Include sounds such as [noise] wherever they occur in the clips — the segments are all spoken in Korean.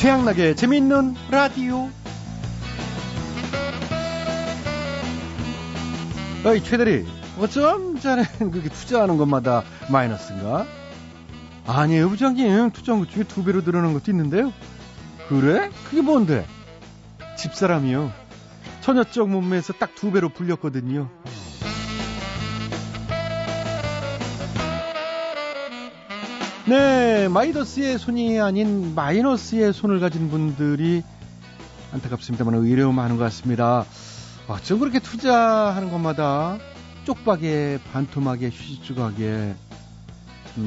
최양락의 재밌는 라디오. 어이, 최대리. 어쩜 자네 그렇게 투자하는 것마다 마이너스인가? 아니에요, 부장님. 투자한 것 중에 두 배로 늘어난 것도 있는데요. 그래? 그게 뭔데? 집사람이요. 처녀적 몸매에서 딱 두 배로 불렸거든요. 네, 마이너스의 손이 아닌 마이너스의 손을 가진 분들이 안타깝습니다만 의외로 많은 것 같습니다. 어쩜 그렇게 투자하는 것마다 쪽박에 반토막에 휴지조각에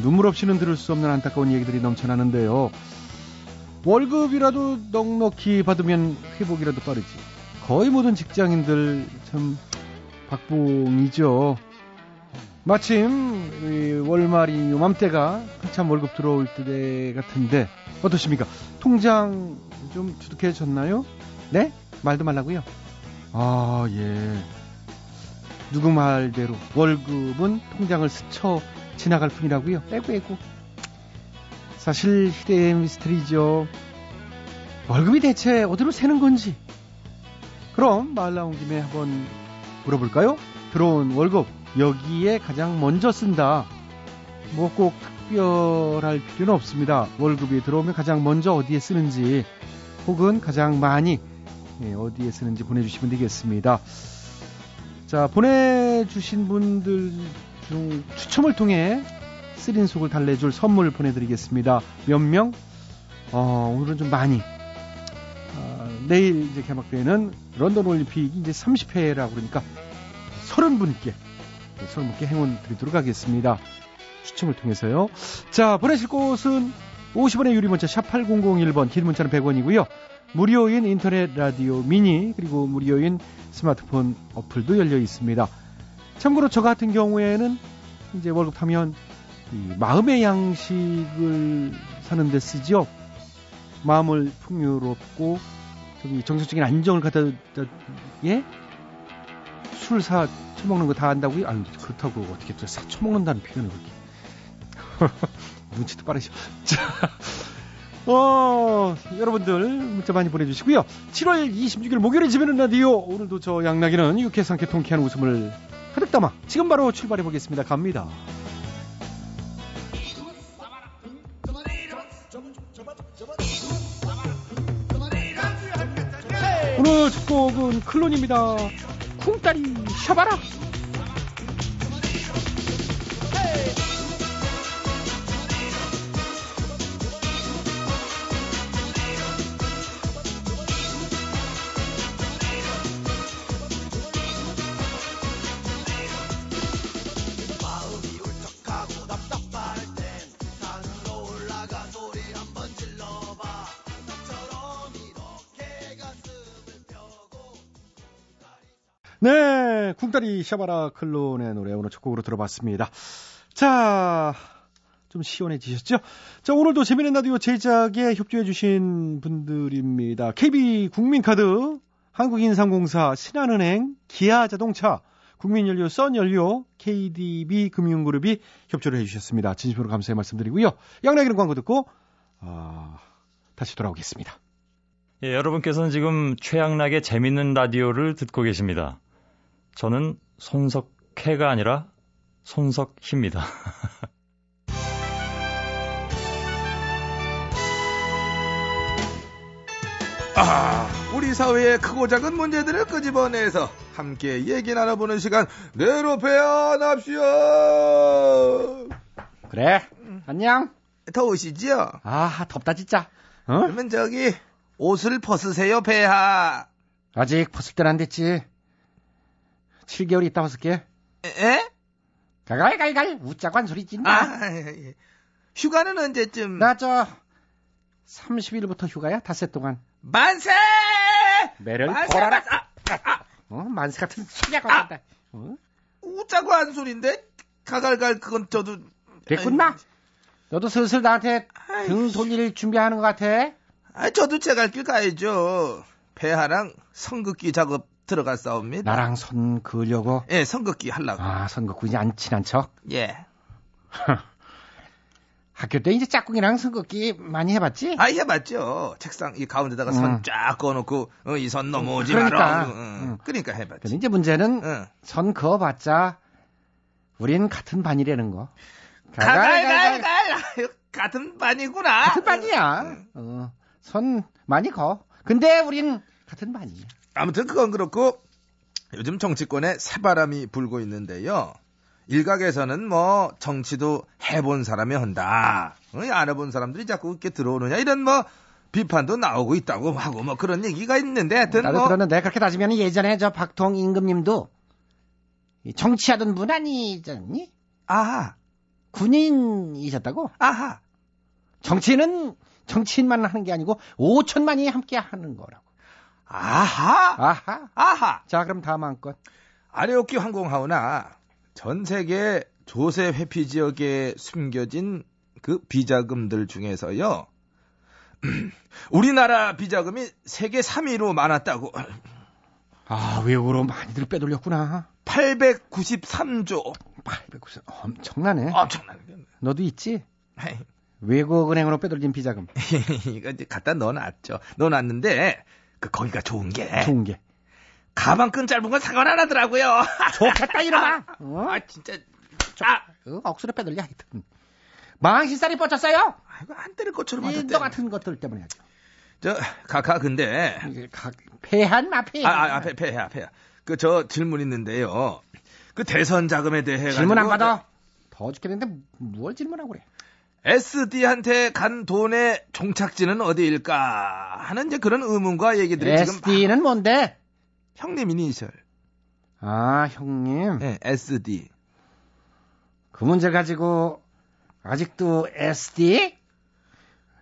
눈물 없이는 들을 수 없는 안타까운 얘기들이 넘쳐나는데요. 월급이라도 넉넉히 받으면 회복이라도 빠르지. 거의 모든 직장인들 참 박봉이죠. 마침 월말이 요맘때가 한참 월급 들어올 때 같은데 어떠십니까? 통장 좀 두둑해졌나요? 네? 말도 말라고요? 아 예. 누구 말대로 월급은 통장을 스쳐 지나갈 뿐이라고요? 에구 에구. 사실 희대의 미스터리죠. 월급이 대체 어디로 새는 건지. 그럼 말 나온 김에 한번 물어볼까요? 들어온 월급 여기에 가장 먼저 쓴다. 뭐 꼭 특별할 필요는 없습니다. 월급이 들어오면 가장 먼저 어디에 쓰는지 혹은 가장 많이 예, 어디에 쓰는지 보내주시면 되겠습니다. 자, 보내주신 분들 중 추첨을 통해 쓰린 속을 달래줄 선물 보내드리겠습니다. 몇 명? 어, 오늘은 좀 많이. 어, 내일 이제 개막되는 런던 올림픽 이제 30회라고 그러니까 30분께 30분께 행운 드리도록 하겠습니다. 추첨을 통해서요. 자, 보내실 곳은 50원의 유리 문자 샵 8001번 긴 문자는 100원이고요. 무료인 인터넷 라디오 미니 그리고 무료인 스마트폰 어플도 열려 있습니다. 참고로 저 같은 경우에는 이제 월급 타면 마음의 양식을 사는데 쓰죠. 마음을 풍요롭고 정서적인 안정을 갖다 예? 술 사 처먹는 거 다 안다고요? 아유 그렇다고 어떻게 또사 처먹는다는 표현을 그렇게 [laughs] 눈치도 빠르셔. [laughs] 자, 어, 여러분들 문자 많이 보내주시고요. 7월 26일 목요일에 집에는 라디오 오늘도 저 양락이는 유쾌 상쾌 통쾌한 웃음을 가득 담아 지금 바로 출발해 보겠습니다. 갑니다. 오늘 첫 곡은 클론입니다. 쿵따리 샤바라. 네, 쿵따리 샤바라 클론의 노래 오늘 첫 곡으로 들어봤습니다. 자, 좀 시원해지셨죠? 자, 오늘도 재미있는 라디오 제작에 협조해주신 분들입니다. KB 국민카드, 한국인상공사, 신한은행, 기아자동차, 국민연료, 썬연료, KDB 금융그룹이 협조를 해주셨습니다. 진심으로 감사의 말씀드리고요. 양락이는 광고 듣고, 아, 다시 돌아오겠습니다. 예, 여러분께서는 지금 최양락의 재밌는 라디오를 듣고 계십니다. 저는 손석해가 아니라 손석희입니다. [laughs] 아, 우리 사회의 크고 작은 문제들을 끄집어내서 함께 얘기 나눠보는 시간 내로 배안합시오. 그래, 안녕. 더우시지요? 아, 덥다 진짜. 어? 그러면 저기 옷을 벗으세요, 배하. 아직 벗을 때는 안 됐지. 7개월 있다 벗을게. 에? 가갈갈갈 웃자고 한 소리 찐다. 아, 예. 휴가는 언제쯤? 나 저 30일부터 휴가야 닷새 동안. 만세! 매를 만세! 보라라. 만세! 아, 아, 어, 만세 같은 소리가 건다. 어? 웃자고 한 소린데 가갈갈 그건 저도 됐군 마. 너도 슬슬 나한테 등 돌릴 준비하는 것 같아. 아, 저도 제 갈 길 가야죠. 배하랑 성극기 작업 들어갔사옵니다. 나랑 손 그으려고. 예, 성극기 하려고. 아, 선거꾼이 안 친한 척. 예. [laughs] 학교 때 이제 짝꿍이랑 선긋기 많이 해봤지? 아, 해봤죠. 책상 이 가운데다가 선 응. 쫙 그어놓고 어, 이 선 넘어오지 그러니까. 마라. 응, 응. 응. 그러니까 해봤지. 근데 이제 문제는 응. 선 그어봤자 우린 같은 반이라는 거. 가갈갈갈 같은 반이구나. 같은 반이야. 어, 선 많이 거. 근데 우린 같은 반이야. 아무튼 그건 그렇고 요즘 정치권에 새바람이 불고 있는데요. 일각에서는 뭐 정치도 해본 사람이 한다. 어, 안 해본 사람들이 자꾸 이렇게 들어오느냐 이런 뭐 비판도 나오고 있다고 하고 뭐 그런 얘기가 있는데 하여튼 나도 뭐 들었는데 그렇게 따지면 예전에 저 박통 임금님도 이 정치하던 분 아니잖니? 아하 군인이셨다고? 아하 정치는 정치인만 하는 게 아니고 5천만이 함께 하는 거라고. 아하 아하. 아하 자, 그럼 다음 한 건. 아레오키 항공하우나 전 세계 조세 회피 지역에 숨겨진 그 비자금들 중에서요. [clears throat] 우리나라 비자금이 세계 3위로 많았다고. 아, 외국으로 많이들 빼돌렸구나. 893조. 890. 엄청나네. 엄청나게. 너도 있지? 외국 은행으로 빼돌린 비자금. [laughs] 이거 이제 갖다 넣어놨죠. 넣어놨는데 그 거기가 좋은 게 좋은 게. 가방끈 짧은 건 상관 안 하더라고요. [laughs] 좋겠다, 이놈아. 어? 아 진짜. 아, 어, 억수로 빼돌려, 하여튼. 망신살이 뻗쳤어요? 아이고 안 때릴 것처럼. 너 같은 것들 때문에. 저 카카 근데 각, 폐한 마폐. 아, 아, 앞에, 앞에, 앞에. 그, 저, 질문 있는데요. 그 대선 자금에 대해. 질문 안 받아. 더 죽겠는데 뭘 질문하고 그래. SD한테 간 돈의 종착지는 어디일까? 하는 이제 그런 의문과 얘기들이 지금. SD는 뭔데? 형님 이니셜. 아, 형님. 네, SD. 그 문제 가지고 아직도 SD?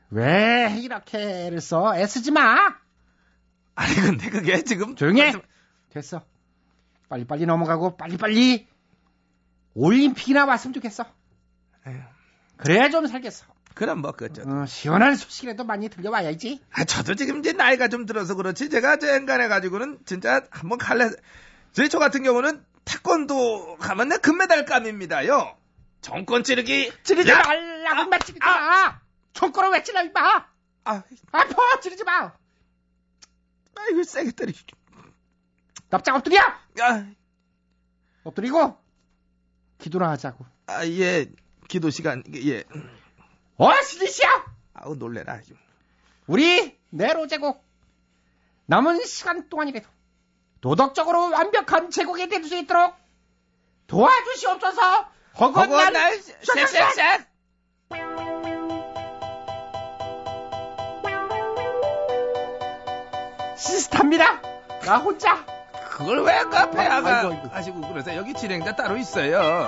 왜 이렇게를 써? 애쓰지 마! 아니, 근데 그게 지금. 조용히 해! 됐어. 빨리빨리 넘어가고 빨리빨리 올림픽이나 왔으면 좋겠어. 에휴. 그래야 좀 살겠어. 그럼 뭐, 그죠. 어, 시원한 소식이라도 많이 들려와야지. 아, 저도 지금 이제 나이가 좀 들어서 그렇지. 제가 저 엔간해 가지고는 진짜 한번 갈래. 저희 저 같은 경우는 태권도 가면 내 금메달감입니다요. 정권 찌르기. 찌르지 야! 말라고 말 찌르지 마! 총꼬로 왜 찔러, 임마! 아, 아파! 찌르지 마! 아이고, 세게 때리. 납작 엎드려! 아, 엎드리고 기도나 하자고. 아, 예. 기도 시간, 예. 어, 슬리시야! 아우, 놀래라. 우리 내로 제국 남은 시간 동안이라도 도덕적으로 완벽한 제국이 될 수 있도록 도와주시옵소서. 허건 허건 쉑쉑쉑! 시스타입니다. 나 혼자. 그걸 왜 카페 아이고, 아가 아이고. 하시고 그러세요? 여기 진행자 따로 있어요.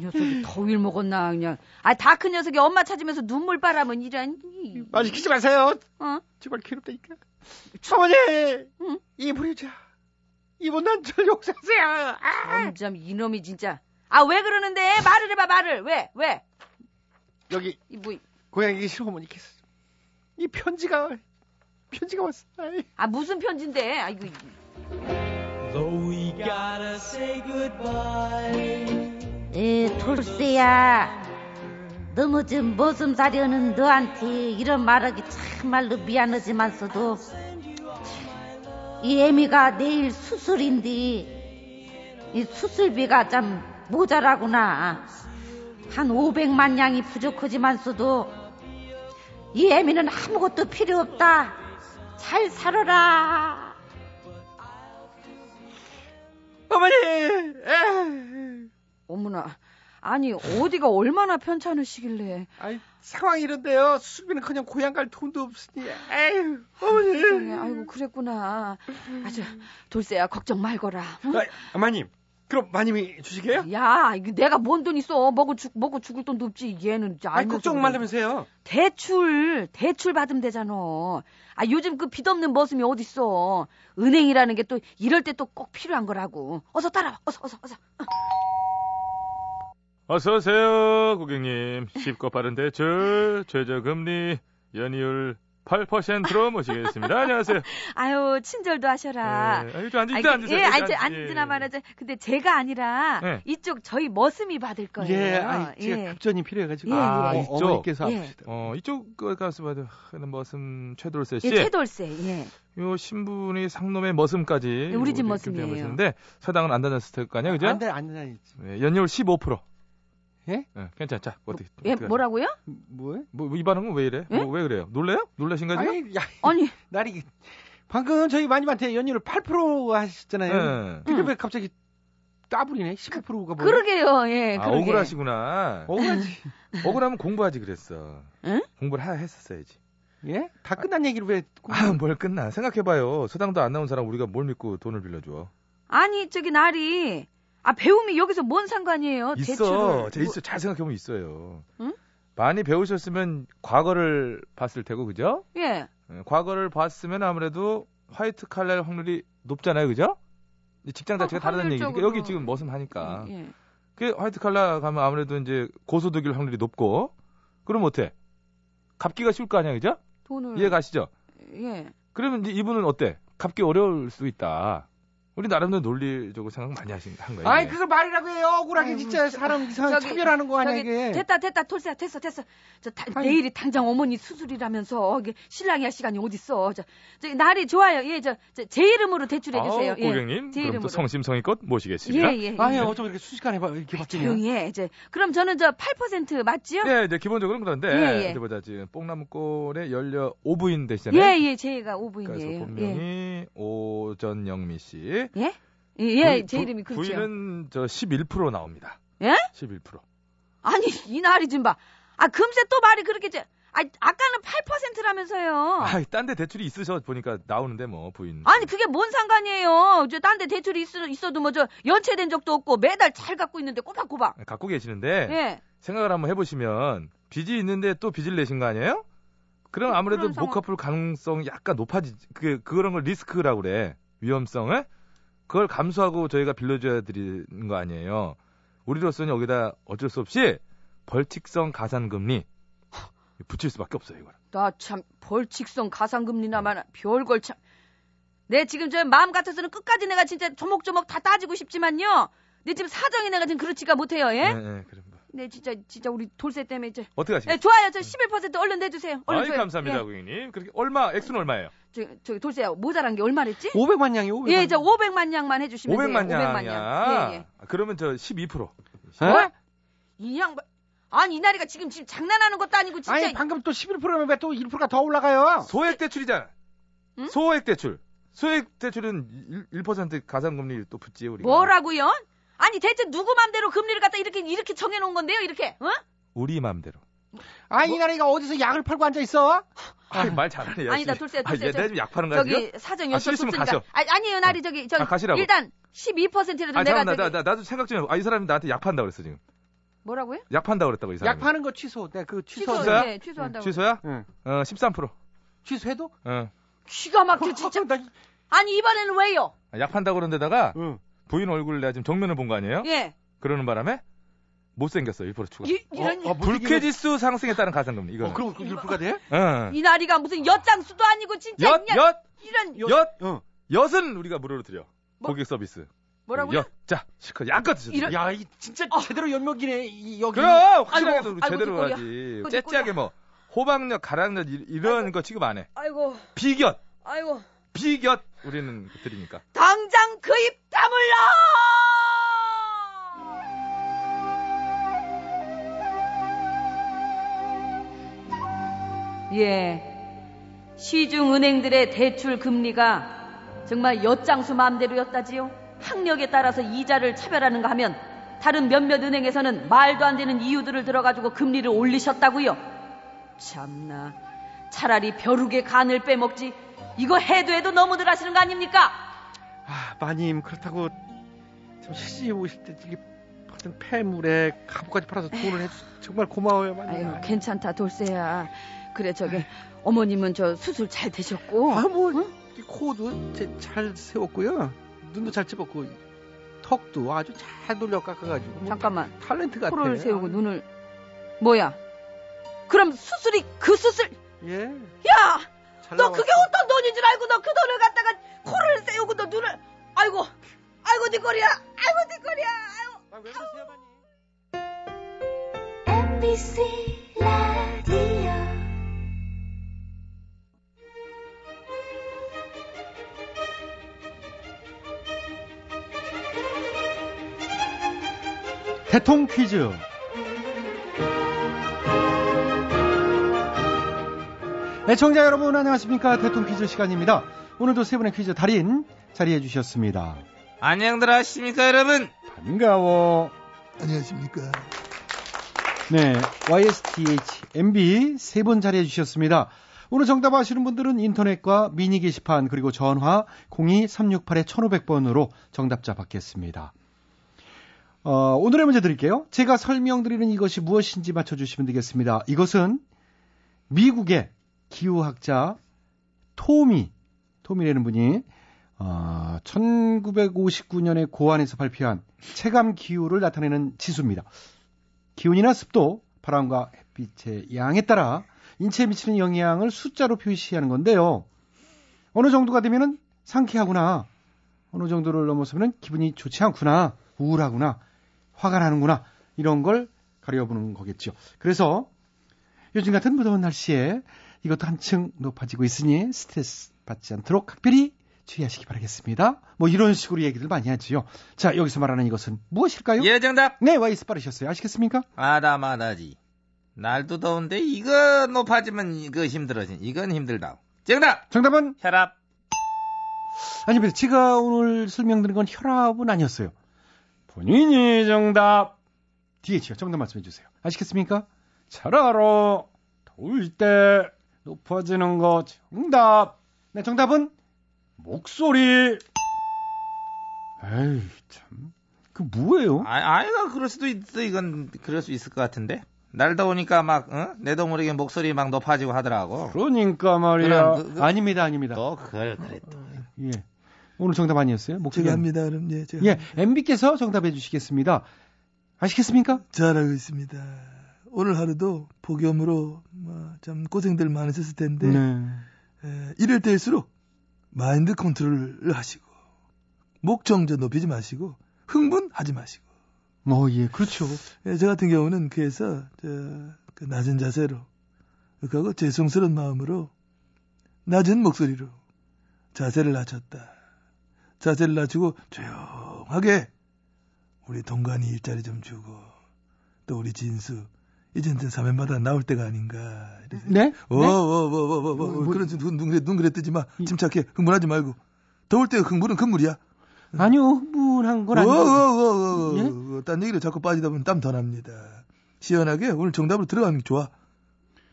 녀석이 더위를 먹었나 그냥 아 다 큰 녀석이 엄마 찾으면서 눈물 바라면 이란 말 시키지 마세요. 어? 정말 괴롭다니까. 어머니! 응? 이 부리자. 이분 난절 용서하세요. 아! 점점 이놈이 진짜 아 왜 그러는데 말을 해봐 말을 왜 왜? 여기 이 뭐 고양이 시어머니께서 이 편지가 편지가 왔어. 아이. 아 무슨 편지인데 아이고 에, 돌쇠야. 너무 좀 머슴살이하는 너한테 이런 말하기 참말로 미안하지만서도 이 애미가 내일 수술인데 이 수술비가 참 모자라구나. 한 500만 양이 부족하지만서도 이 애미는 아무것도 필요 없다. 잘 살아라. 어머니! 에이. 어머나. 아니 어디가 얼마나 편찮으시길래 아이, 상황이 이런데요. 수비는 그냥 고향 갈 돈도 없으니. 에휴, 어머니. 세상에 아이고 그랬구나. 아주 돌쇠야 걱정 말거라. 응? 아, 어머님, 그럼 마님이 주시게요? 야, 내가 뭔 돈 있어? 먹어 죽 먹어 죽을 돈도 없지. 얘는 아이, 걱정. 말라면서요. 대출 대출 받으면 되잖아. 아 요즘 그 빚없는 머슴이 어딨어? 은행이라는 게 또 이럴 때 또 꼭 필요한 거라고. 어서 따라와. 어서 어서 어서. 어 서 오세요, 고객님. 쉽고 빠른 대출, 최저금리, 연이율 8%로 모시겠습니다. 안녕하세요. [laughs] 아유 친절도 하셔라. 네, 아유, 좀 앉으세요, 앉으세요. 예, 앉, 앉- 앉으나 예. 말하자. 근데 제가 아니라 네. 이쪽 저희 머슴이 받을 거예요. 예, 아이, 제가 예. 급전이 필요해가지고. 예, 예. 아, 어, 이쪽? 어머니께서 예. 아프시다. 어, 이쪽 그 가서 봐도 하는 머슴 최돌세 씨. 예, 최돌세. 예. 요 신분이 상놈의 머슴까지. 네, 우리 집 머슴이에요. 되시는데 사당은 안 다녔을 거 아니야, 그죠? 안 돼, 안 돼. 네, 연이율 15%. 예? 괜찮자. 어떻게? 예, 어떻게 뭐라고요? 뭐야? 뭐, 뭐이 반응은 왜 이래? 예? 뭐, 왜 그래요? 놀래요? 놀라신 거죠? 아니, 야, 아니, 날이 방금 저희 마님한테 연율을 8% 하셨잖아요. 네. 근데 음. 왜 갑자기 따블이네? 15%가 뭐야? 그러게요. 예, 아, 그러게. 억울하시구나. 억울하지. [laughs] 억울하면 공부하지 그랬어. 응? 공부를 하, 했었어야지. 예? 다 끝난 얘기를 왜? 아, 뭘 끝나. 생각해봐요. 소당도 안 나온 사람 우리가 뭘 믿고 돈을 빌려줘. 아니, 저기 날이 아 배움이 여기서 뭔 상관이에요? 있어. 대출을. 제 있어. 잘 생각해 보면 있어요. 응? 많이 배우셨으면 과거를 봤을 테고, 그죠? 뭐, 예. 예, 과거를 봤으면 아무래도 화이트 칼날 확률이 높잖아요, 그죠? 이 직장 자체가 어, 다르다는 얘기니까. 여기 지금 머슴하니까. 예. 그 화이트 칼라 가면 아무래도 이제 고소득일 확률이 높고 그럼 어때? 갚기가 쉬울 거 아니야, 그죠? 돈을 이해 가시죠? 예. 그러면 이제 이분은 어때? 갚기 어려울 수 있다. 우리 나름대로 논리적으로 생각 많이 하신 한 거예요. 아이. 그걸 말이라고 해요. 억울하게 진짜 저- 사람 이상 저기, 차별하는 거 아니야 이게. 됐다 됐다 돌쇠야 됐어 됐어. 저 다-. 내일이 당장 어머니 수술이라면서 이게 신랑이 할 시간이 어딨어. 저, 저 날이 좋아요. 예, 저 제 이름으로 대출해 주세요. 예. 고객님, 제 그럼 이름으로. 또 성심성의껏 모시겠습니다. 예, 예. 아니 예. 어쩜 이렇게 순식간에 봐- 이렇게 바뀌냐. 조용히 해. 이제 그럼 저는 저 8% 맞지요? 네, 이제 기본적으로는 그런데 예, 예. 어디 보자 지금 뽕나무골에 열려 오부인 되시잖아요. 예, 예, 제가 그래서 오부인이에요. 예. 본명이 오전영미 씨. 예? 예, 예, 부- 제 부- 이름이 그렇죠. 부인은 저11% 나옵니다. 예? 11%. 아니, 이 날이 좀 봐. 아, 금세 또 말이 그렇게 저 아, 아까는 8%라면서요. 아, 딴데 대출이 있으셔 보니까 나오는데 뭐 부인. 아니 그게 뭔 상관이에요. 저 딴 데 대출이 있어, 있어도 뭐 저 연체된 적도 없고 매달 잘 갖고 있는데 꼬박꼬박. 갖고 계시는데 예. 생각을 한번 해 보시면 빚이 있는데 또 빚을 내신 거 아니에요? 그럼 아무래도 그런 상황. 못 갚을 가능성이 약간 높아지. 그 그런 걸 리스크라고 그래. 위험성을 그걸 감수하고 저희가 빌려줘야 드리는 거 아니에요. 우리로서는 여기다 어쩔 수 없이 벌칙성 가산금리 [laughs] 붙일 수밖에 없어요 이거는. 나 참 벌칙성 가상금리나만 별걸 참. 내 지금 저 마음 같아서는 끝까지 내가 진짜 조목조목 다 따지고 싶지만요. 내 지금 사정이 내가 지금 그렇지가 못해요. 예? 네, 네, 그럼 뭐. 네 진짜 진짜 우리 돌쇠 때문에 이제. 어떻게 예, 하시겠어요? 좋아요. 저 11% 얼른 내주세요. 얼른 아이 줘요. 감사합니다 예. 고객님. 그렇게 얼마 액수는 얼마예요? 저, 저기 돌쇠야 모자란 게 얼마랬지? 500만 양이 500만. 예, 저 500만 양만 해주시면 500만 돼요. 500만 양이야. 양. 예, 예. 아, 그러면 저 12%. 어? 이 양반. 아니 이 나리가 지금 지금 장난하는 것도 아니고 진짜. 아니 방금 또 11%면 왜 또 1%가 더 올라가요? 소액 대출이잖아. 응? 소액 대출. 소액 대출은 1, 1% 가산금리 또 붙지 우리가. 뭐라고요? 아니 대체 누구 맘대로 금리를 갖다 이렇게 이렇게 정해놓은 건데요, 이렇게? 어? 우리 맘대로. 아, 이 나라가 어디서 약을 팔고 앉아 있어? 아, 말 잘하네. 야, 아니다, 씨. 돌쇠, 아, 돌쇠, 얘, 저- 내가 지금 약 파는 거야 저기 지금? 사정이 아. 가셔. 아니, 아니에요, 나리 저기 저 아, 가시라고. 일단 12%라도 아, 내가 잠깐만, 저기 나, 나, 나도 생각 좀 해. 아, 이 사람이 나한테 약 판다 그랬어, 지금. 뭐라고요? 약 판다 그랬다고, 이 사람이. 약 파는 거 취소. 네, 그 취소. 취소? 예, 취소한다고. 취소야? 응. 어, 13%. 취소해도? 어. 기가 막혀 진짜. 나, 아니 이번에는 왜요? 아, 약 판다 그런 데다가 응. 부인 얼굴 내가 지금 정면을 본 거 아니에요? 예. 그러는 바람에 못생겼어, 1% 추가. 이, 이런 어, 어, 뭐 불쾌지수 상승에 따른 가산금리, 이거. 어, 그럼 그 1%가 돼? 어. 이 나리가 무슨 엿장수도 아니고 진짜 엿, 그냥 엿, 이런 엿, 어. 엿은 우리가 무료로 드려. 뭐? 고객 서비스. 뭐라고요? 엿. 자, 실컷 약껏 드셔. 이런- 야, 이 진짜 어. 제대로 연목이네. 이, 여기. 그럼 확실하게 아이고, 도 아이고, 제대로 뒷골이야. 하지. 그 째째하게 뭐 호박엿, 가락엿 이- 이런 거 취급 안 해. 아이고, 비곁, 아이고. 비곁 우리는 드리니까. 당장 그 입 다물라! 예. 시중 은행들의 대출 금리가 정말 엿장수 마음대로였다지요. 학력에 따라서 이자를 차별하는가 하면 다른 몇몇 은행에서는 말도 안 되는 이유들을 들어가지고 금리를 올리셨다고요. 참나. 차라리 벼룩의 간을 빼먹지. 이거 해도 해도 너무들 하시는 거 아닙니까? 아, 마님 그렇다고 참 시집 오실 때 이게 받은 폐물에 갑옷까지 팔아서 돈을 해주 정말 고마워요, 마님. 아유, 괜찮다, 돌쇠야. 그래, 저기, 어머님은 저 수술 잘 되셨고. 아, 뭐이 코도 제- 잘 세웠고요, 눈도 잘 집었고, 턱도 아주 잘 돌려 깎아가지고 뭐 잠깐만. 탤런트 같아. 코를 세우고 눈을. 뭐야? 그럼 수술이 그 수술. 예. 야! 잘너 나왔어. 그게 어떤 돈인 줄 알고 너 그 돈을 갖다가 대통 퀴즈. 애청자 여러분 안녕하십니까 대통 퀴즈 시간입니다. 오늘도 세 분의 퀴즈 달인 자리해 주셨습니다. 안녕들 하십니까 여러분? 반가워. 안녕하십니까. 네, YSTH, MB 세분 자리해 주셨습니다. 오늘 정답 아시는 분들은 인터넷과 미니 게시판 그리고 전화 02-368-1500번으로 정답자 받겠습니다. 어, 오늘의 문제 드릴게요. 제가 설명드리는 이것이 무엇인지 맞춰주시면 되겠습니다. 이것은 미국의 기후학자 토미, 토미라는 분이 어, 1959년에 고안에서 발표한 체감 기후를 나타내는 지수입니다. 기온이나 습도, 바람과 햇빛의 양에 따라 인체에 미치는 영향을 숫자로 표시하는 건데요. 어느 정도가 되면은 상쾌하구나. 어느 정도를 넘어서면 기분이 좋지 않구나. 우울하구나. 화가 나는구나. 이런 걸 가려보는 거겠죠. 그래서 요즘 같은 무더운 날씨에 이것도 한층 높아지고 있으니 스트레스 받지 않도록 각별히 주의하시기 바라겠습니다. 뭐 이런 식으로 얘기들 많이 하지요. 자, 여기서 말하는 이것은 무엇일까요? 예 정답. 네, 와이스 빠르셨어요. 아시겠습니까? 아다마다지. 날도 더운데 이거 높아지면 이거 힘들어진. 이건 힘들다. 정답. 정답은 혈압. 아닙니다. 제가 오늘 설명드린 건 혈압은 아니었어요. 본인이 정답. DH요. 정답 말씀해 주세요. 아시겠습니까? 잘 알아. 더울 때 높아지는 거 정답. 네, 정답은 목소리. 에이, 참. 그 뭐예요? 아, 아이가 그럴 수도 있어. 이건 그럴 수 있을 것 같은데. 날 더우니까 막 어? 내도 모르게 목소리 막 높아지고 하더라고. 그러니까 말이야. 그럼 그- 그- 아닙니다, 아닙니다. 또 그걸 그래 또. 예. 오늘 정답 아니었어요? 목소리. 제가 합니다. 그럼 예, 제가 예, 합니다. MB께서 정답해 주시겠습니다. 아시겠습니까? 잘하고 있습니다. 오늘 하루도 폭염으로 뭐, 참 고생들 많으셨을 텐데 네. 에, 이럴 때일수록 마인드 컨트롤을 하시고 목 정저 높이지 마시고 흥분하지 마시고 어, 예, 그렇죠. 예, 저 같은 경우는 그래서 저, 그 낮은 자세로 그하고 죄송스러운 마음으로 낮은 목소리로 자세를 낮췄다. 자세를 낮추고 조용하게 우리 동간이 일자리 좀 주고 또 우리 진수 이젠 사면마다 나올 때가 아닌가. 이래서 네? 어, 어, 어, 어, 어, 어, 뭐, 뭐- 그런 눈, 눈, 그래, 눈 그래 뜨지 마. 이- 침착해. 흥분하지 말고. 더울 때 흥분은 금물이야. 아니요, 흥분한 건 아니고. 어, 어, 예? 어, 어, 딴 얘기로 자꾸 빠지다 보면 땀 더 납니다. 시원하게 오늘 정답으로 들어가는 게 좋아.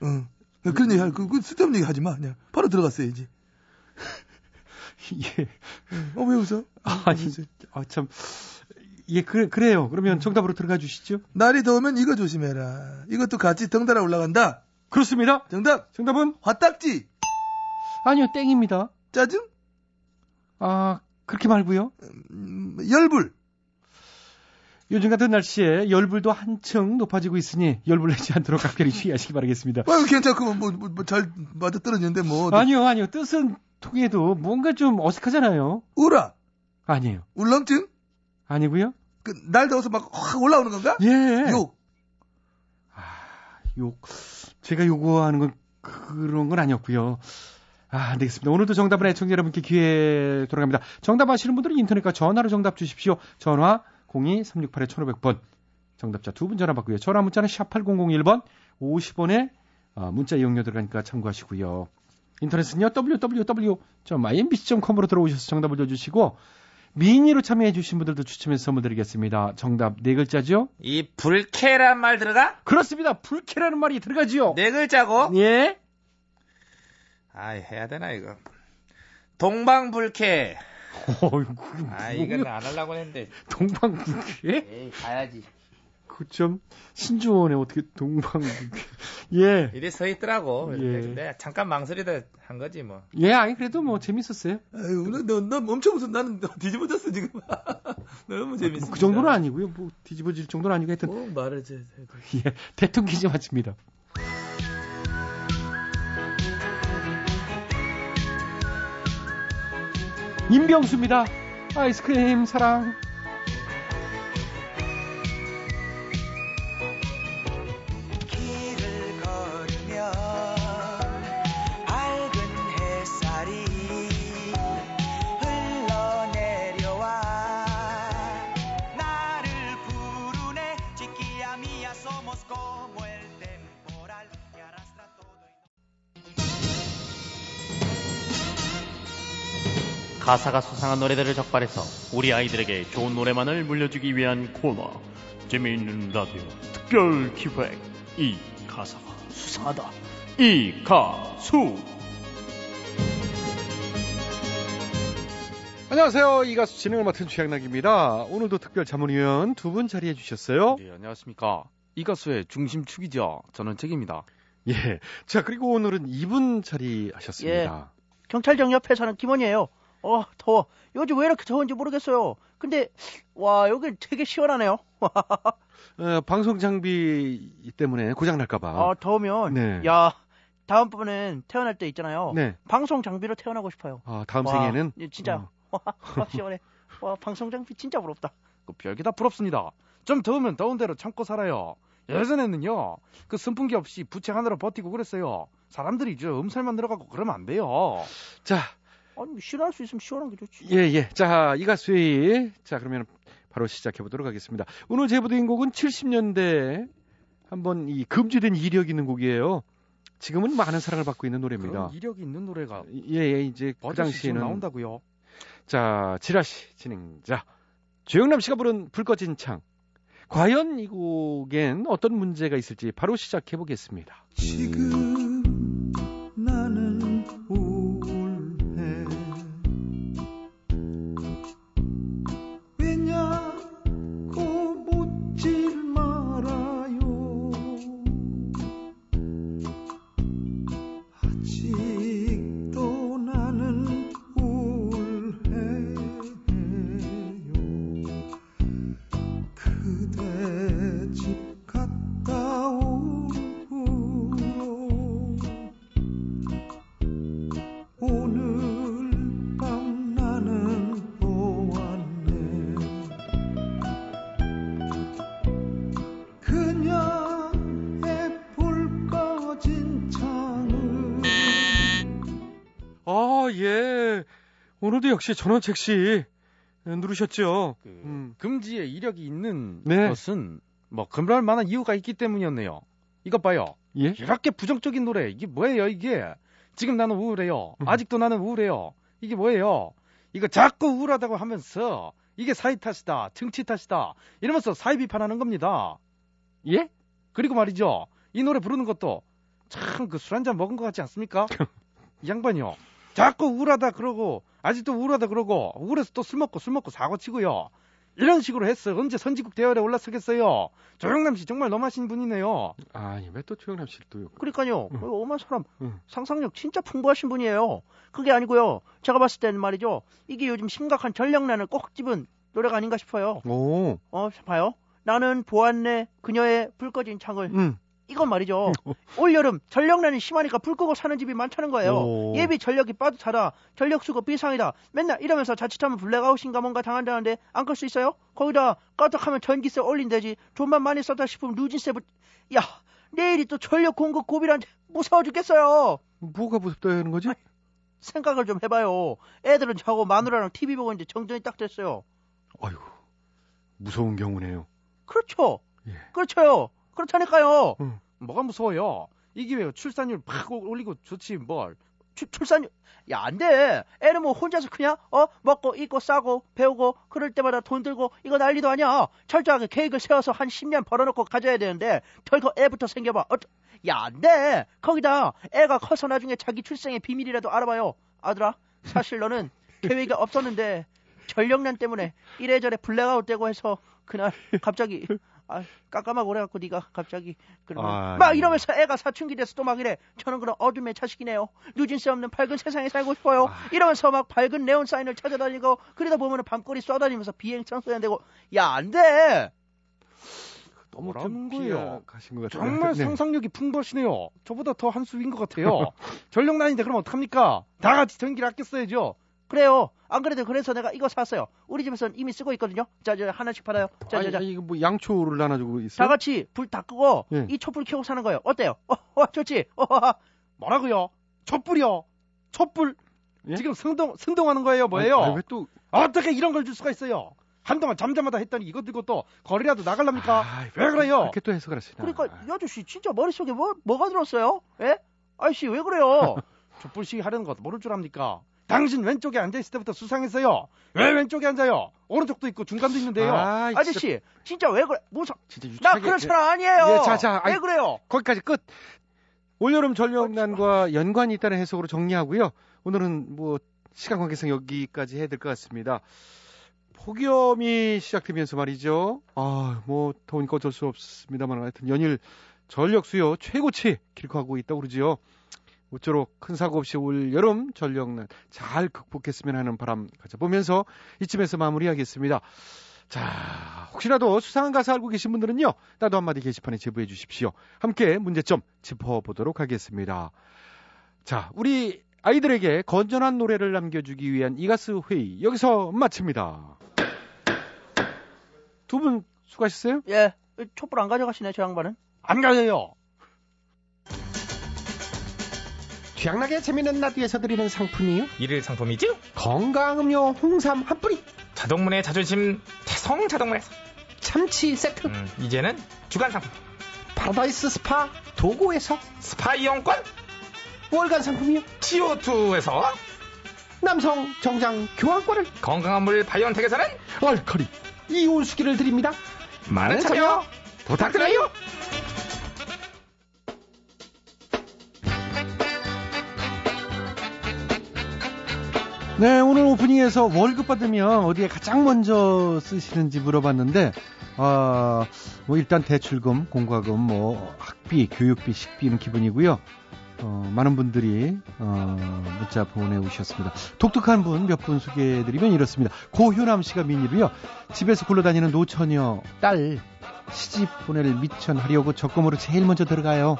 어. 그런 얘기 할, 그, 그 쓸데없는 얘기 하지 마. 그냥 바로 들어갔어야지. [laughs] 예. 어, 왜 웃어? 아, 진짜. 아, 참. 예, 그래, 그래요. 그러면 정답으로 들어가 주시죠. 날이 더우면 이거 조심해라. 이것도 같이 덩달아 올라간다. 그렇습니다. 정답! 정답은? 화딱지! 아니요, 땡입니다. 짜증? 아, 그렇게 말고요. 음, 열불! 요즘 같은 날씨에 열불도 한층 높아지고 있으니 열불 내지 않도록 각별히 주의하시기 바라겠습니다. [laughs] 아, 괜찮고, 뭐, 뭐, 뭐, 잘 맞아 떨어지는데, 뭐. 아니요, 아니요. 뜻은 통해도 뭔가 좀 어색하잖아요. 우라! 아니에요. 울렁증? 아니고요. 그, 날 더워서 막 확 올라오는 건가? 예. 욕! 욕. 제가 요구하는 건 그런 건 아니었고요. 아, 안 되겠습니다. 오늘도 정답은 애청자 여러분께 기회 돌아갑니다. 정답 아시는 분들은 인터넷과 전화로 정답 주십시오. 전화 02-368-1500번. 정답자 두 분 전화 받고요. 전화 문자는 샵 8001번 50원에 아, 문자 이용료 들어가니까 참고하시고요. 인터넷은요 www.imbc.com으로 들어오셔서 정답 올려주시고 미니로 참여해주신 분들도 추첨해서 선물 드리겠습니다. 정답 네 글자죠? 이 불쾌란 말 들어가? 그렇습니다. 불쾌라는 말이 들어가지요. 네 글자고? 예. 아 해야 되나 이거. 동방불쾌. 어이구, 아 이건 안 하려고 했는데. 동방불쾌? 에이 가야지. 그점 신조어네 어떻게 동방불쾌? [laughs] 예. 이래 서 있더라고. 예. 근데 잠깐 망설이다 한 거지 뭐. 예, 아니 그래도 뭐 재밌었어요. 아유, 나, 나, 나 엄청 무슨 나는 뒤집어졌어 지금. [laughs] 너무 재밌어. 그 정도는 아니고요. 뭐 뒤집어질 정도는 아니고 하여튼 뭐 말을 제. 제- [laughs] 예, 대통령 퀴즈 마칩니다. 임병수입니다. 아이스크림 사랑. 가사가 수상한 노래들을 적발해서 우리 아이들에게 좋은 노래만을 물려주기 위한 코너 재미있는 라디오 특별 기획 이 가사가 수상하다 이 가수 안녕하세요. 이 가수 진행을 맡은 최양락입니다. 오늘도 특별 자문위원 두 분 자리해 주셨어요. 네, 안녕하십니까. 이 가수의 중심축이죠. 저는 책입니다. 예. 자, 그리고 오늘은 이분 자리 하셨습니다. 경찰청 옆에 사는 김원이에요. 어, 더워. 요즘 왜 이렇게 더운지 모르겠어요. 근데, 와, 여기 되게 시원하네요. [laughs] 어, 방송 장비 때문에 고장 날까봐. 아, 더우면, 네. 야, 다음번엔 태어날 때 있잖아요. 네. 방송 장비로 태어나고 싶어요. 아, 다음 와, 생에는 예, 진짜. [laughs] 와, 시원해. 와, 방송 장비 진짜 부럽다. 그 별게 다 부럽습니다. 좀 더우면 더운 대로 참고 살아요. 예전에는요, 그 선풍기 없이 부채 하나로 버티고 그랬어요. 사람들이 저 음살만 들어가고 그러면 안 돼요. 자, 아니, 시원할 수 있으면 시원한 게 좋지. 예, 예. 자, 이 가수의 자, 그러면 바로 시작해 보도록 하겠습니다. 오늘 제보드린 곡은 70년대 한번 이 금지된 이력 있는 곡이에요. 지금은 많은 사랑을 받고 있는 노래입니다. 그런 이력이 있는 노래가 예, 예, 이제 그 당시에는 나온다고요. 자, 지라시 진행자 조영남 씨가 부른 불 꺼진 창. 과연 이 곡엔 어떤 문제가 있을지 바로 시작해 보겠습니다. 지금 오늘도 역시 전원책 씨 누르셨죠? 그 음. 금지에 이력이 있는 네. 것은 뭐 그럴 만한 이유가 있기 때문이었네요. 이것 봐요. 예? 이렇게 부정적인 노래 이게 뭐예요 이게? 지금 나는 우울해요. 음. 아직도 나는 우울해요. 이게 뭐예요? 이거 자꾸 우울하다고 하면서 이게 사회 탓이다, 정치 탓이다 이러면서 사회 비판하는 겁니다. 예? 그리고 말이죠. 이 노래 부르는 것도 참 그 술 한잔 먹은 것 같지 않습니까? [laughs] 이 양반이요. 자꾸 우울하다 그러고 아직도 우울하다 그러고 우울해서 또 술 먹고 술 먹고 사고 치고요. 이런 식으로 했어. 언제 선지국 대열에 올라서겠어요. 조영남 씨 정말 너무하신 분이네요. 아니, 왜 또 조영남 씨를 또 그러니까요. 음. 그 오만 사람 음. 상상력 진짜 풍부하신 분이에요. 그게 아니고요. 제가 봤을 때는 말이죠. 이게 요즘 심각한 전력난을 꼭 집은 노래가 아닌가 싶어요. 오. 어, 봐요. 나는 보았네 그녀의 불 꺼진 창을. 음. 이건 말이죠. [laughs] 올 여름 전력난이 심하니까 불 끄고 사는 집이 많다는 거예요. 오. 예비 전력이 빠듯하다. 전력 수급 비상이다. 맨날 이러면서 자칫하면 블랙아웃인가 뭔가 당한다는데 안 끌 수 있어요? 거기다 까딱하면 전기세 올린대지. 돈만 많이 썼다 싶으면 누진세 붙... 야 내일이 또 전력 공급 고비란데 무서워 죽겠어요. 뭐가 무섭다는 거지? 생각을 좀 해봐요. 애들은 자고 마누라랑 TV 보고 있는데 정전이 딱 됐어요. 아이고. 무서운 경우네요. 그렇죠. 예. 그렇죠요. 그렇다니까요. 뭐가 무서워요? 이 기회에 출산율 팍 올리고 좋지 뭘. 출, 출산율 야 안 돼. 애는 뭐 혼자서 그냥 어 먹고 입고 싸고 배우고 그럴 때마다 돈 들고 이거 난리도 아니야. 철저하게 계획을 세워서 한 10년 벌어놓고 가져야 되는데 덜컥 애부터 생겨봐. 어, 야 안 돼. 거기다 애가 커서 나중에 자기 출생의 비밀이라도 알아봐요. 아들아 사실 너는 [laughs] 계획이 없었는데 전력난 때문에 이래저래 블랙아웃 되고 해서 그날 갑자기 아, 깜깜하고 그래갖고 네가 갑자기 그러면 아, 막 네. 이러면서 애가 사춘기 돼서 또 막 이래 저는 그런 어둠의 자식이네요 누진세 없는 밝은 세상에 살고 싶어요 아. 이러면서 막 밝은 네온 사인을 찾아다니고 그러다 보면은 밤거리 쏘다니면서 비행 청소년 야 안 되고 야 안 돼 너무 뭐라는 좀 거예요? 가신 것 같아요. 정말 네. 상상력이 풍부하시네요 저보다 더 한 수인 것 같아요 [laughs] 전력 난인데 그럼 어떡합니까 다 같이 전기를 아껴 써야죠 그래요 안 그래도 그래서 내가 이거 샀어요 우리 집에서는 이미 쓰고 있거든요 자 저 하나씩 받아요 아니, 자자자 아니, 이거 뭐 양초를 나눠주고 있어요? 다 같이 불 다 끄고 예. 이 촛불 켜고 사는 거예요. 어때요? [laughs] 어, 어, 좋지? 어, 뭐라고요? 촛불이요? 촛불? 예? 지금 승동 승동하는 거예요? 뭐예요? 아니, 왜 또? 어떻게 이런 걸 줄 수가 있어요? 한동안 잠잠하다 했더니 이거 들고 또 거리라도 나갈랍니까? 아이, 왜 그래요? 그렇게 또 해석을 하시나? 그러니까 이 아저씨 진짜 머릿속에 뭐 뭐가 들었어요? 예? 아저씨 왜 그래요? [laughs] 촛불 시위 하려는 거 모를 줄 압니까? 당신 왼쪽에 앉아 있을 때부터 수상했어요. 왜 왼쪽에 앉아요? 오른쪽도 있고 중간도 있는데요. 아이, 진짜- 아저씨 진짜 왜 그래? 무슨 진짜 나 유치하게. 그런 사람 아니에요. 예, 자, 자, 왜 아이, 그래요? 거기까지 끝. 올여름 전력난과 연관이 있다는 해석으로 정리하고요. 오늘은 뭐 시간 관계상 여기까지 해야 될 것 같습니다. 폭염이 시작되면서 말이죠. 아, 뭐 더우니까 어쩔 수 없습니다만 하여튼 연일 전력 수요 최고치 기록하고 있다고 그러지요. 모쪼록 큰 사고 없이 올 여름 전력난 잘 극복했으면 하는 바람 가져보면서 이쯤에서 마무리하겠습니다. 자, 혹시라도 수상한 가사 알고 계신 분들은요, 나도 한마디 게시판에 제보해 주십시오. 함께 문제점 짚어보도록 하겠습니다. 자, 우리 아이들에게 건전한 노래를 남겨주기 위한 이가스 회의 여기서 마칩니다. 두 분 수고하셨어요? 예, 촛불 안 가져가시네, 저 양반은. 안 가져요. 취향나게 재밌는 라디오에서 드리는 상품이요. 일일 상품이죠? 건강음료 홍삼 한 뿌리, 자동문의 자존심 태성 자동문에서 참치 세트, 음, 이제는 주간 상품 파라다이스 스파 도고에서 스파 이용권 월간 상품이요. CO2에서 남성 정장 교환권을 건강한 물 바이온텍에서는 알칼리 이온수기를 드립니다. 많은 참여 부탁드려요. 네, 오늘 오프닝에서 월급 받으면 어디에 가장 먼저 쓰시는지 물어봤는데, 아, 뭐 일단 대출금, 공과금, 뭐 학비, 교육비, 식비는 기본이고요. 어, 많은 분들이 어, 문자 보내오셨습니다. 독특한 분 몇 분 소개해드리면 이렇습니다. 고효남 씨가 미니로요. 집에서 굴러다니는 노처녀 딸 시집 보낼 미천 하려고 적금으로 제일 먼저 들어가요.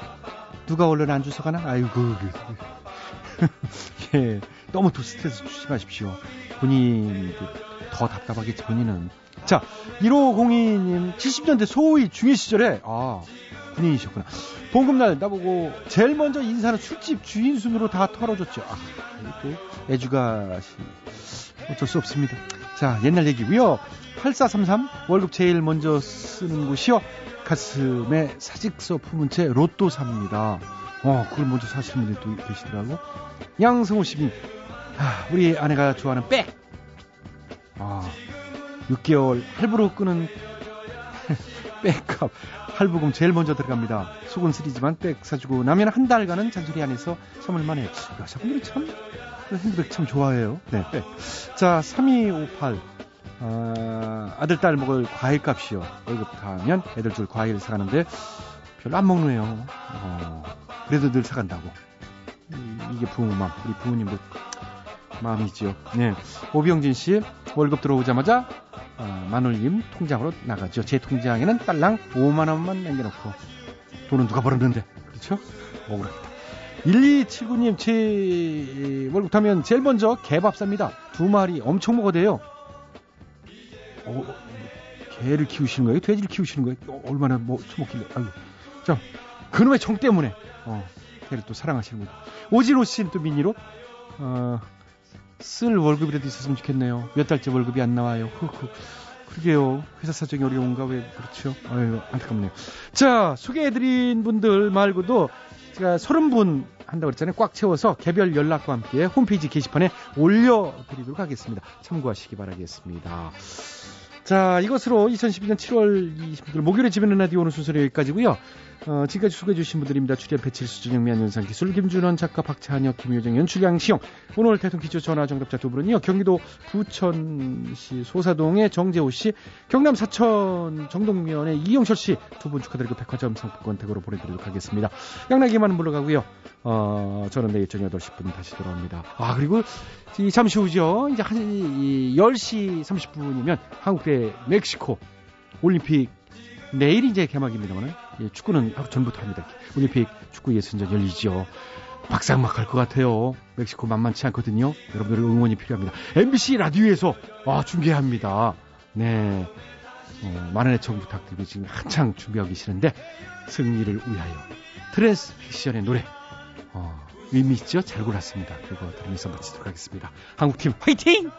누가 얼른 안 주워 가나? 아이고. [laughs] 예, 너무 또 스트레스 주지 마십시오. 본인이 더 답답하겠지, 본인은. 자, 1502님, 70년대 소위 중위 시절에, 아, 군인이셨구나. 봉급날 나보고 제일 먼저 인사는 술집 주인 순으로 다 털어줬죠. 아, 또 애주가시. 어쩔 수 없습니다. 자, 옛날 얘기고요. 8433 월급 제일 먼저 쓰는 곳이요. 가슴에 사직서 품은 채 로또 삽니다. 어, 그걸 먼저 사시는 분들이 또 계시더라고. 양성호 씨님, 아, 우리 아내가 좋아하는 백. 아, 6개월 할부로 끄는 [laughs] 백값. 할부금 제일 먼저 들어갑니다. 속은 쓰리지만 백 사주고 나면 한 달간은 잔소리 안 해서 참을만 해요. 여자분들이 참, 핸드백 참 좋아해요. 네, 백. 자, 3258. 아, 아들, 딸 먹을 과일 값이요. 월급 타면 애들 줄 과일 사가는데 별로 안 먹네요. 어, 그래도 늘 사간다고. 이, 게 부모 마음, 우리 부모님도 마음이지요. 네. 오병진 씨, 월급 들어오자마자, 어, 마눌님 통장으로 나가죠. 제 통장에는 딸랑 5만원만 남겨놓고, 돈은 누가 벌었는데, 그렇죠? 억울합니다. 1279님, 제 월급 타면 제일 먼저 개밥 삽니다. 두 마리 엄청 먹어대요. 어, 개를 키우시는 거예요? 돼지를 키우시는 거예요? 어, 얼마나 뭐 처먹길래. 아이고. 자, 그놈의 정 때문에, 어, 개를 또 사랑하시는 거죠. 오진호 씨는 또 미니로, 어, 쓸 월급이라도 있었으면 좋겠네요. 몇 달째 월급이 안 나와요. 후후. 그러게요. 회사 사정이 어려운가 왜 그렇죠? 아유 안타깝네요. 자 소개해드린 분들 말고도 제가 서른 분 한다고 그랬잖아요. 꽉 채워서 개별 연락과 함께 홈페이지 게시판에 올려드리도록 하겠습니다. 참고하시기 바라겠습니다. 자, 이것으로 2012년 7월 26일 목요일에 집에는 라디오 오는 순서는 여기까지고요. 어, 지금까지 수고해주신 분들입니다. 출연 배칠수 준영미 안윤상 기술 김준원 작가 박찬혁 김효정 연출 양시영 오늘 대통령 퀴즈 전화 정답자 두 분은요. 경기도 부천시 소사동의 정재호 씨 경남 사천 정동면의 이영철 씨 두 분 축하드리고 백화점 상품권 댁으로 보내드리도록 하겠습니다. 양락이만 물러가고요. 어, 저는 내일 저녁 8시 분 다시 돌아옵니다. 아 그리고 이 잠시 후죠. 이제 한 이 10시 30분이면 한국 대 멕시코 올림픽 내일이 이제 개막입니다만 예, 축구는 하루 전부터 합니다. 올림픽 축구 예선전 열리죠. 박상막 할 것 같아요. 멕시코 만만치 않거든요. 여러분들의 응원이 필요합니다. MBC 라디오에서 아, 중계합니다. 네. 어, 많은 애청 부탁드리고 지금 한창 준비하고 계시는데 승리를 위하여 트랜스 픽션의 노래 어, 의미 있죠? 잘 골랐습니다. 그거 들으면서 마치도록 하겠습니다. 한국팀 화이팅!